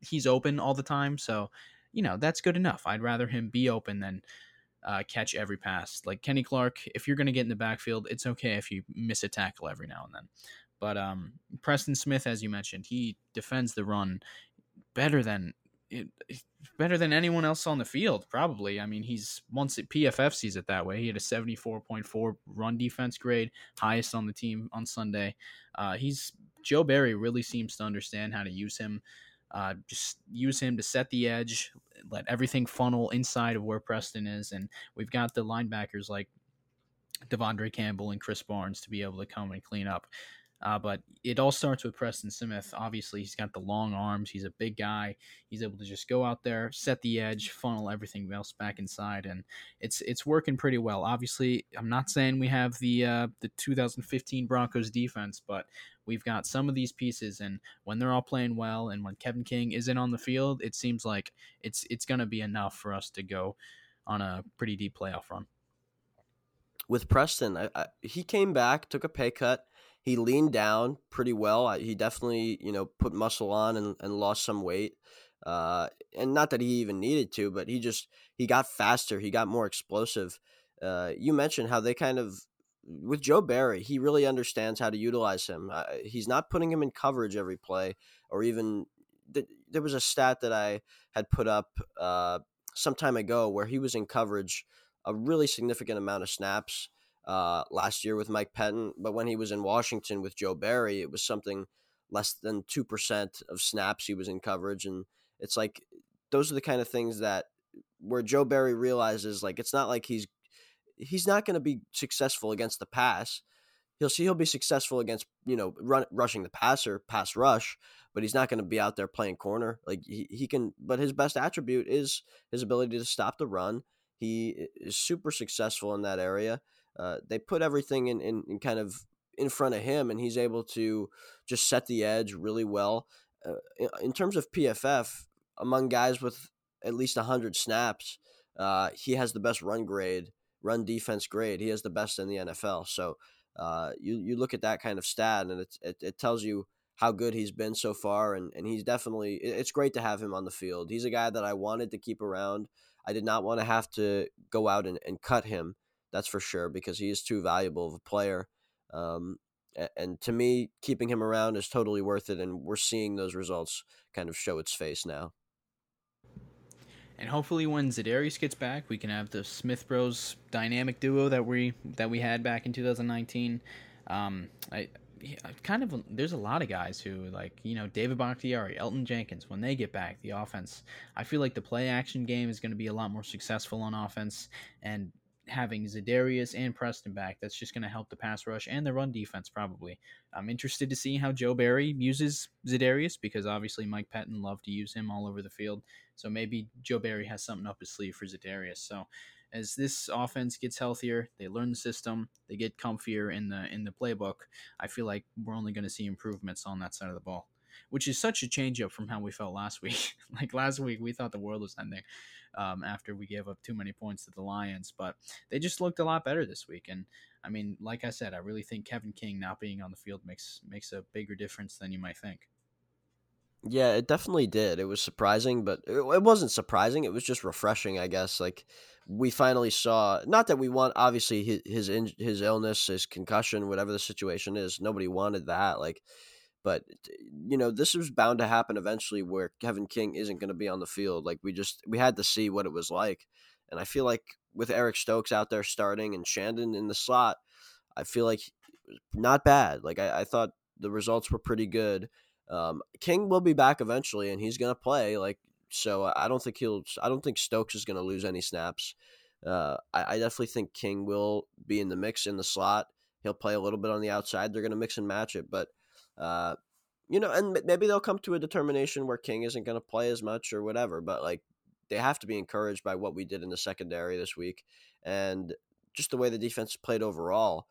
he's open all the time, so you know, that's good enough. I'd rather him be open than uh, catch every pass. Like Kenny Clark, if you're going to get in the backfield, it's okay if you miss a tackle every now and then. But um, Preston Smith, as you mentioned, he defends the run better than better than anyone else on the field. Probably. I mean, he's once it PFF sees it that way. He had a seventy four point four run defense grade, highest on the team on Sunday. Uh, he's Joe Barry really seems to understand how to use him. Uh, just use him to set the edge, let everything funnel inside of where Preston is, and we've got the linebackers like De'Vondre Campbell and Krys Barnes to be able to come and clean up. Uh, but it all starts with Preston Smith. Obviously, he's got the long arms. He's a big guy. He's able to just go out there, set the edge, funnel everything else back inside, and it's it's working pretty well. Obviously, I'm not saying we have the uh, the 2015 Broncos defense, but we've got some of these pieces, and when they're all playing well, and when Kevin King isn't on the field, it seems like it's it's going to be enough for us to go on a pretty deep playoff run. With Preston, I, I, he came back, took a pay cut he leaned down pretty well. He definitely, you know, put muscle on and, and lost some weight. Uh, and not that he even needed to, but he just he got faster. He got more explosive. Uh, you mentioned how they kind of with Joe Barry, he really understands how to utilize him. Uh, he's not putting him in coverage every play, or even th- there was a stat that I had put up uh, some time ago where he was in coverage a really significant amount of snaps uh, last year with Mike Pettine, but when he was in Washington with Joe Barry, it was something less than 2% of snaps he was in coverage. And it's like, those are the kind of things that where Joe Barry realizes like it's not like he's he's not going to be successful against the pass. He'll see he'll be successful against you know run, rushing the passer, pass rush, but he's not going to be out there playing corner. Like he, he can, but his best attribute is his ability to stop the run. He is super successful in that area. Uh, they put everything in, in, in, kind of in front of him, and he's able to just set the edge really well. Uh, in terms of PFF, among guys with at least 100 snaps, uh, he has the best run grade, run defense grade. He has the best in the NFL. So uh, you, you look at that kind of stat, and it, it, it tells you how good he's been so far. And, and he's definitely, it's great to have him on the field. He's a guy that I wanted to keep around. I did not want to have to go out and, and cut him that's for sure, because he is too valuable of a player. Um, and to me, keeping him around is totally worth it, and we're seeing those results kind of show its face now. And hopefully, when Za'Darius gets back, we can have the Smith Bros dynamic duo that we that we had back in 2019. Um, I, I kind of there's a lot of guys who like you know David Bakhtiari, Elgton Jenkins. When they get back, the offense, I feel like the play action game is going to be a lot more successful on offense, and having Za'Darius and Preston back, that's just going to help the pass rush and the run defense probably. I'm interested to see how Joe Barry uses Za'Darius because obviously Mike Pettine loved to use him all over the field. So maybe Joe Barry has something up his sleeve for Za'Darius. So as this offense gets healthier, they learn the system, they get comfier in the in the playbook. I feel like we're only going to see improvements on that side of the ball which is such a change up from how we felt last week. like last week, we thought the world was ending um, after we gave up too many points to the Lions, but they just looked a lot better this week. And I mean, like I said, I really think Kevin King not being on the field makes makes a bigger difference than you might think. Yeah, it definitely did. It was surprising, but it wasn't surprising. It was just refreshing, I guess. Like we finally saw, not that we want, obviously his his, his illness, his concussion, whatever the situation is. Nobody wanted that. Like but you know, this was bound to happen eventually, where Kevin King isn't going to be on the field. Like we just we had to see what it was like, and I feel like with Eric Stokes out there starting and Chandon in the slot, I feel like not bad. Like I, I thought the results were pretty good. Um, King will be back eventually, and he's going to play. Like so, I don't think he'll. I don't think Stokes is going to lose any snaps. Uh, I, I, definitely think King will be in the mix in the slot. He'll play a little bit on the outside. They're going to mix and match it, but uh, you know, and maybe they'll come to a determination where King isn't going to play as much or whatever. But like, they have to be encouraged by what we did in the secondary this week, and just the way the defense played overall.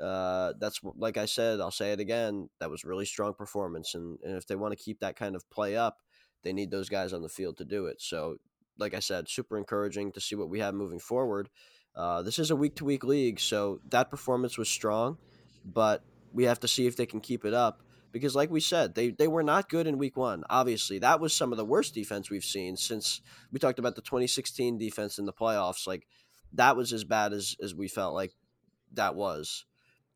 Uh, that's like I said, I'll say it again. That was really strong performance, and, and if they want to keep that kind of play up, they need those guys on the field to do it. So, like I said, super encouraging to see what we have moving forward. Uh, this is a week to week league, so that performance was strong, but we have to see if they can keep it up because like we said they they were not good in week 1 obviously that was some of the worst defense we've seen since we talked about the 2016 defense in the playoffs like that was as bad as as we felt like that was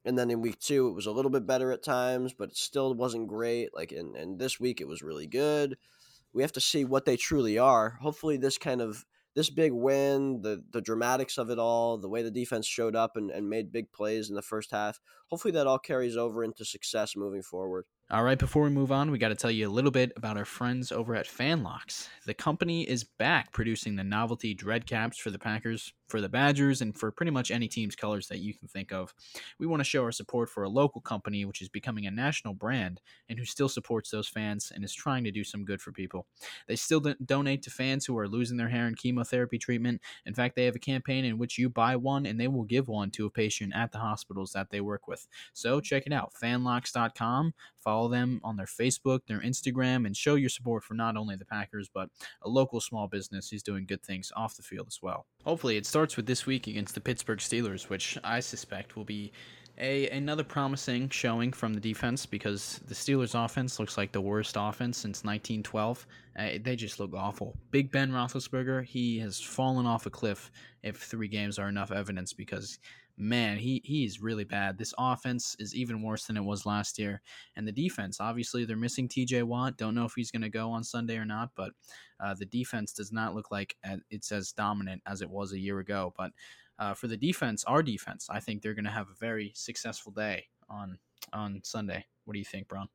And then in week two, it was a little bit better at times, but it still wasn't great. Like, and, and this week, it was really good. We have to see what they truly are. Hopefully, this kind of this big win, the the dramatics of it all, the way the defense showed up and, and made big plays in the first half, hopefully that all carries over into success moving forward. All right, before we move on, we got to tell you a little bit about our friends over at Fanlocks. The company is back producing the novelty dread caps for the Packers, for the Badgers, and for pretty much any team's colors that you can think of. We want to show our support for a local company which is becoming a national brand and who still supports those fans and is trying to do some good for people. They still donate to fans who are losing their hair in chemotherapy treatment. In fact, they have a campaign in which you buy one and they will give one to a patient at the hospitals that they work with. So check it out, fanlocks.com. Follow them on their Facebook, their Instagram, and show your support for not only the Packers, but a local small business who's doing good things off the field as well. Hopefully, it starts with this week against the Pittsburgh Steelers, which I suspect will be a another promising showing from the defense because the Steelers' offense looks like the worst offense since 1912. Uh, they just look awful. Big Ben Roethlisberger, he has fallen off a cliff if three games are enough evidence because man, he he's really bad. This offense is even worse than it was last year, and the defense. Obviously, they're missing T.J. Watt. Don't know if he's going to go on Sunday or not, but uh, the defense does not look like it's as dominant as it was a year ago. But uh, for the defense, our defense, I think they're going to have a very successful day on on Sunday. What do you think, Braun?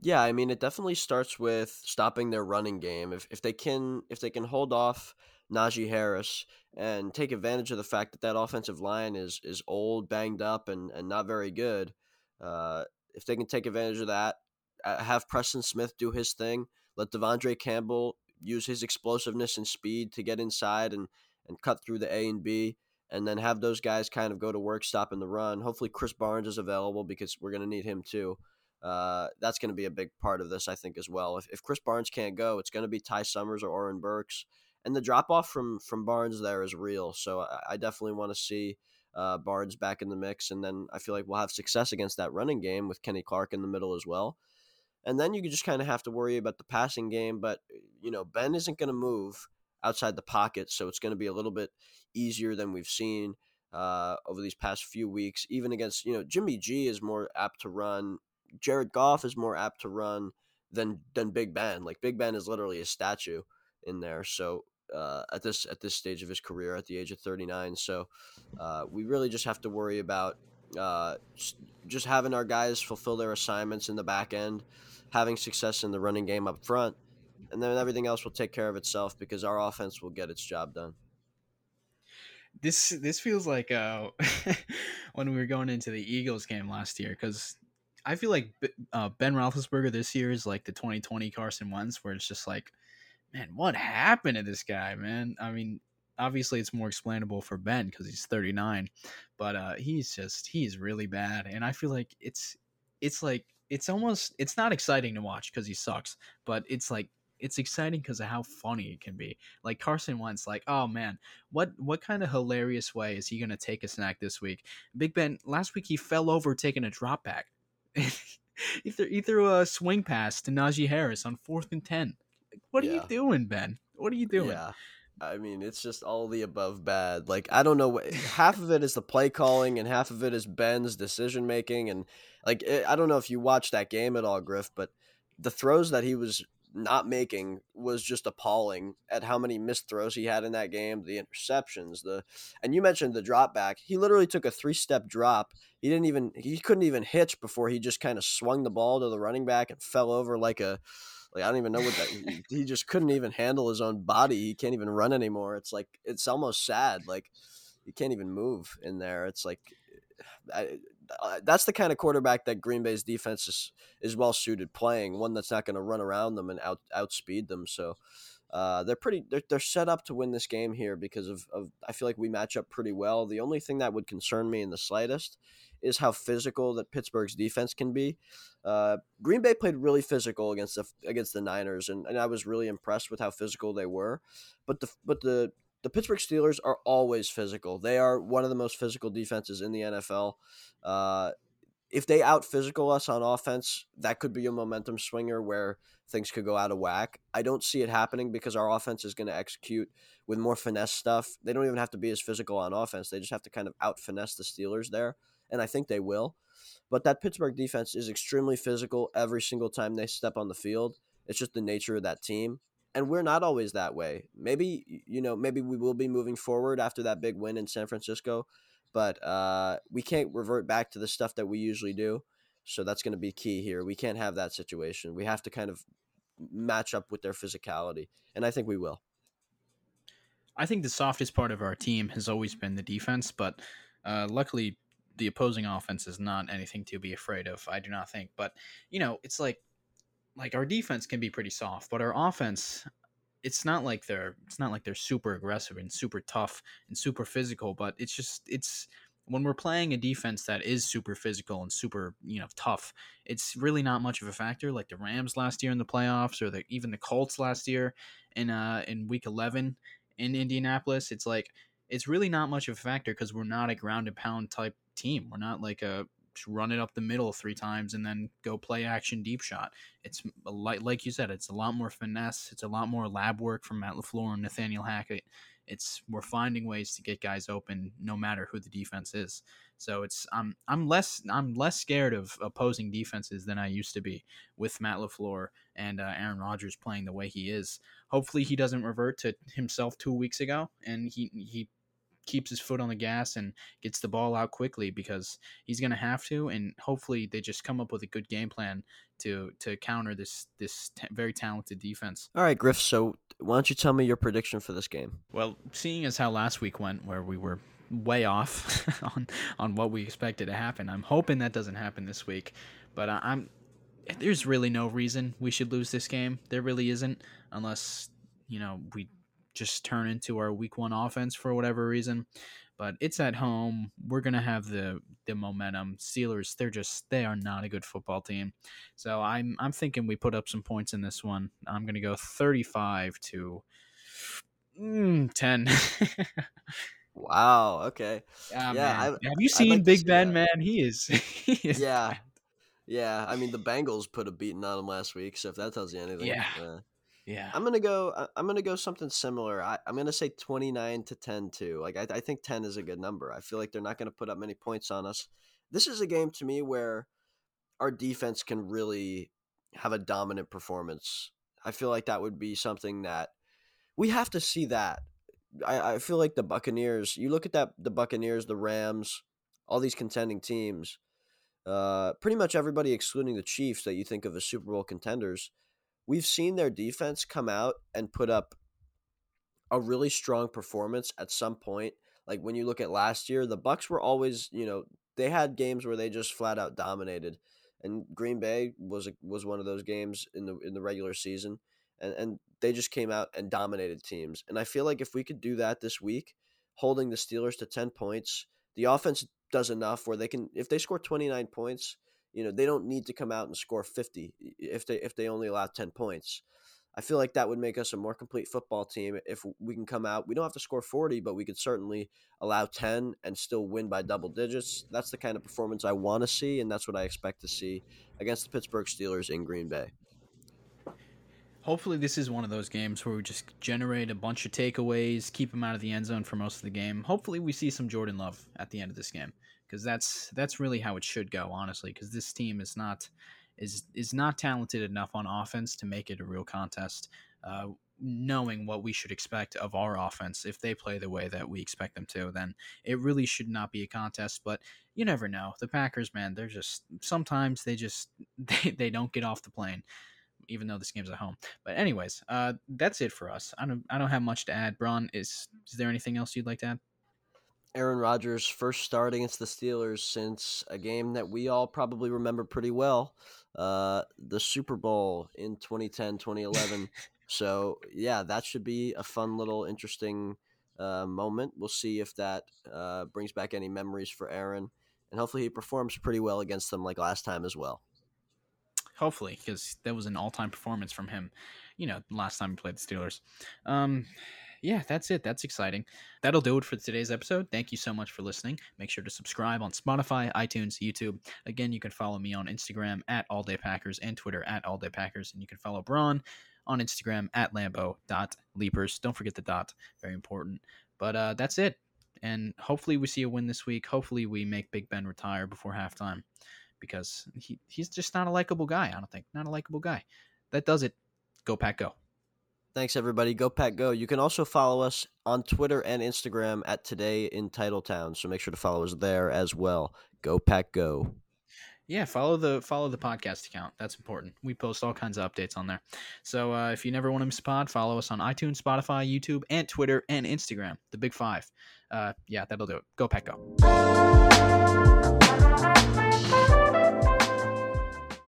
Yeah, I mean, it definitely starts with stopping their running game. If if they can if they can hold off Najee Harris and take advantage of the fact that that offensive line is is old, banged up, and and not very good. Uh, if they can take advantage of that, uh, have Preston Smith do his thing, let De'Vondre Campbell use his explosiveness and speed to get inside and and cut through the A and B, and then have those guys kind of go to work stopping the run. Hopefully, Krys Barnes is available because we're going to need him too. Uh, that's going to be a big part of this, I think, as well. If, if Krys Barnes can't go, it's going to be Ty Summers or Oren Burks and the drop off from from Barnes there is real. So I, I definitely want to see uh, Barnes back in the mix, and then I feel like we'll have success against that running game with Kenny Clark in the middle as well. And then you just kind of have to worry about the passing game, but you know Ben isn't going to move outside the pocket, so it's going to be a little bit easier than we've seen uh, over these past few weeks. Even against you know Jimmy G is more apt to run. Jared Goff is more apt to run than than Big Ben. Like Big Ben is literally a statue in there. So uh, at this at this stage of his career at the age of 39. So uh, we really just have to worry about uh, just having our guys fulfill their assignments in the back end, having success in the running game up front, and then everything else will take care of itself because our offense will get its job done. This this feels like uh, when we were going into the Eagles game last year because I feel like uh, Ben Roethlisberger this year is like the 2020 Carson Wentz, where it's just like man, what happened to this guy, man? I mean, obviously it's more explainable for Ben because he's 39, but uh, he's just he's really bad, and I feel like it's it's like it's almost it's not exciting to watch because he sucks, but it's like it's exciting because of how funny it can be. Like Carson Wentz, like, oh man, what what kind of hilarious way is he gonna take a snack this week? Big Ben last week he fell over taking a drop back. he, threw, he threw a swing pass to Najee Harris on fourth and ten. What are you doing, Ben? What are you doing? Yeah. I mean, it's just all the above bad. Like, I don't know what half of it is the play calling, and half of it is Ben's decision making. And like, it, I don't know if you watched that game at all, Griff, but the throws that he was not making was just appalling at how many missed throws he had in that game, the interceptions, the and you mentioned the drop back. He literally took a three step drop. He didn't even he couldn't even hitch before he just kind of swung the ball to the running back and fell over like a like I don't even know what that. he, he just couldn't even handle his own body. He can't even run anymore. It's like it's almost sad. Like he can't even move in there. It's like I, that's the kind of quarterback that Green Bay's defense is is well suited playing. One that's not going to run around them and out outspeed them. So uh, they're pretty they're, they're set up to win this game here because of, of I feel like we match up pretty well. The only thing that would concern me in the slightest is how physical that Pittsburgh's defense can be. Uh, Green Bay played really physical against the against the Niners, and, and I was really impressed with how physical they were. But the but the the Pittsburgh Steelers are always physical. They are one of the most physical defenses in the NFL. Uh, if they out physical us on offense, that could be a momentum swinger where things could go out of whack. I don't see it happening because our offense is going to execute with more finesse stuff. They don't even have to be as physical on offense. They just have to kind of out finesse the Steelers there, and I think they will. But that Pittsburgh defense is extremely physical every single time they step on the field. It's just the nature of that team. And we're not always that way. Maybe, you know, maybe we will be moving forward after that big win in San Francisco but uh, we can't revert back to the stuff that we usually do. So that's going to be key here. We can't have that situation. We have to kind of match up with their physicality, and I think we will. I think the softest part of our team has always been the defense, but uh, luckily the opposing offense is not anything to be afraid of. I do not think, but you know, it's like like our defense can be pretty soft, but our offense it's not like they're it's not like they're super aggressive and super tough and super physical, but it's just it's when we're playing a defense that is super physical and super you know tough, it's really not much of a factor. Like the Rams last year in the playoffs, or the, even the Colts last year in uh in Week 11 in Indianapolis. It's like it's really not much of a factor because we're not a ground and pound type team. We're not like a run it up the middle three times and then go play action deep shot. It's like like you said, it's a lot more finesse. It's a lot more lab work from Matt LaFleur and Nathaniel Hackett. It's we're finding ways to get guys open no matter who the defense is. So it's I'm I'm less I'm less scared of opposing defenses than I used to be with Matt LaFleur and uh, Aaron Rodgers playing the way he is. Hopefully he doesn't revert to himself two weeks ago and he he keeps his foot on the gas and gets the ball out quickly because he's going to have to and hopefully they just come up with a good game plan to to counter this this t- very talented defense. All right, Griff, so why don't you tell me your prediction for this game? Well, seeing as how last week went where we were way off on on what we expected to happen, I'm hoping that doesn't happen this week, but I, I'm there's really no reason we should lose this game. There really isn't unless, you know, we just turn into our week one offense for whatever reason. But it's at home. We're gonna have the the momentum. Steelers, they're just they are not a good football team. So I'm I'm thinking we put up some points in this one. I'm gonna go 35 to mm, 10. wow. Okay. Yeah. yeah I, have you seen like Big Ben? Man, he is. he is yeah. Bad. Yeah. I mean, the Bengals put a beating on him last week. So if that tells you anything. Yeah. Uh, yeah. I'm gonna go. I'm gonna go something similar. I, am gonna say 29 to 10 too. Like I, I think 10 is a good number. I feel like they're not gonna put up many points on us. This is a game to me where our defense can really have a dominant performance. I feel like that would be something that we have to see. That I, I feel like the Buccaneers. You look at that the Buccaneers, the Rams, all these contending teams. Uh, pretty much everybody excluding the Chiefs that you think of as Super Bowl contenders we've seen their defense come out and put up a really strong performance at some point. Like when you look at last year, the Bucks were always, you know, they had games where they just flat out dominated, and Green Bay was was one of those games in the in the regular season, and and they just came out and dominated teams. And I feel like if we could do that this week, holding the Steelers to ten points, the offense does enough where they can if they score twenty nine points, you know, they don't need to come out and score 50 if they if they only allow 10 points. I feel like that would make us a more complete football team if we can come out. We don't have to score 40, but we could certainly allow 10 and still win by double digits. That's the kind of performance I want to see, and that's what I expect to see against the Pittsburgh Steelers in Green Bay. Hopefully, this is one of those games where we just generate a bunch of takeaways, keep them out of the end zone for most of the game. Hopefully, we see some Jordan Love at the end of this game because that's that's really how it should go, honestly. Because this team is not is is not talented enough on offense to make it a real contest. Uh, knowing what we should expect of our offense if they play the way that we expect them to then it really should not be a contest but you never know the packers man they're just sometimes they just they, they don't get off the plane even though this game's at home but anyways uh that's it for us i don't i don't have much to add braun is is there anything else you'd like to add Aaron Rodgers' first start against the Steelers since a game that we all probably remember pretty well uh, the Super Bowl in 2010, 2011. so, yeah, that should be a fun little interesting uh, moment. We'll see if that uh, brings back any memories for Aaron. And hopefully he performs pretty well against them like last time as well. Hopefully, because that was an all time performance from him, you know, last time he played the Steelers. Um, yeah, that's it. That's exciting. That'll do it for today's episode. Thank you so much for listening. Make sure to subscribe on Spotify, iTunes, YouTube. Again, you can follow me on Instagram at All Day Packers and Twitter at All Day Packers, and you can follow Braun on Instagram at Lambeau.leapers. Don't forget the dot, very important. But uh, that's it. And hopefully we see a win this week. Hopefully we make Big Ben retire before halftime because he, he's just not a likable guy, I don't think. Not a likable guy. That does it. Go Pack Go. Thanks, everybody. Go Pack Go. You can also follow us on Twitter and Instagram at Today in Titletown. So make sure to follow us there as well. Go Pack Go. Yeah, follow the follow the podcast account. That's important. We post all kinds of updates on there. So uh, if you never want to miss a pod, follow us on iTunes, Spotify, YouTube, and Twitter and Instagram. The Big Five. Uh, yeah, that'll do it. Go Pack Go.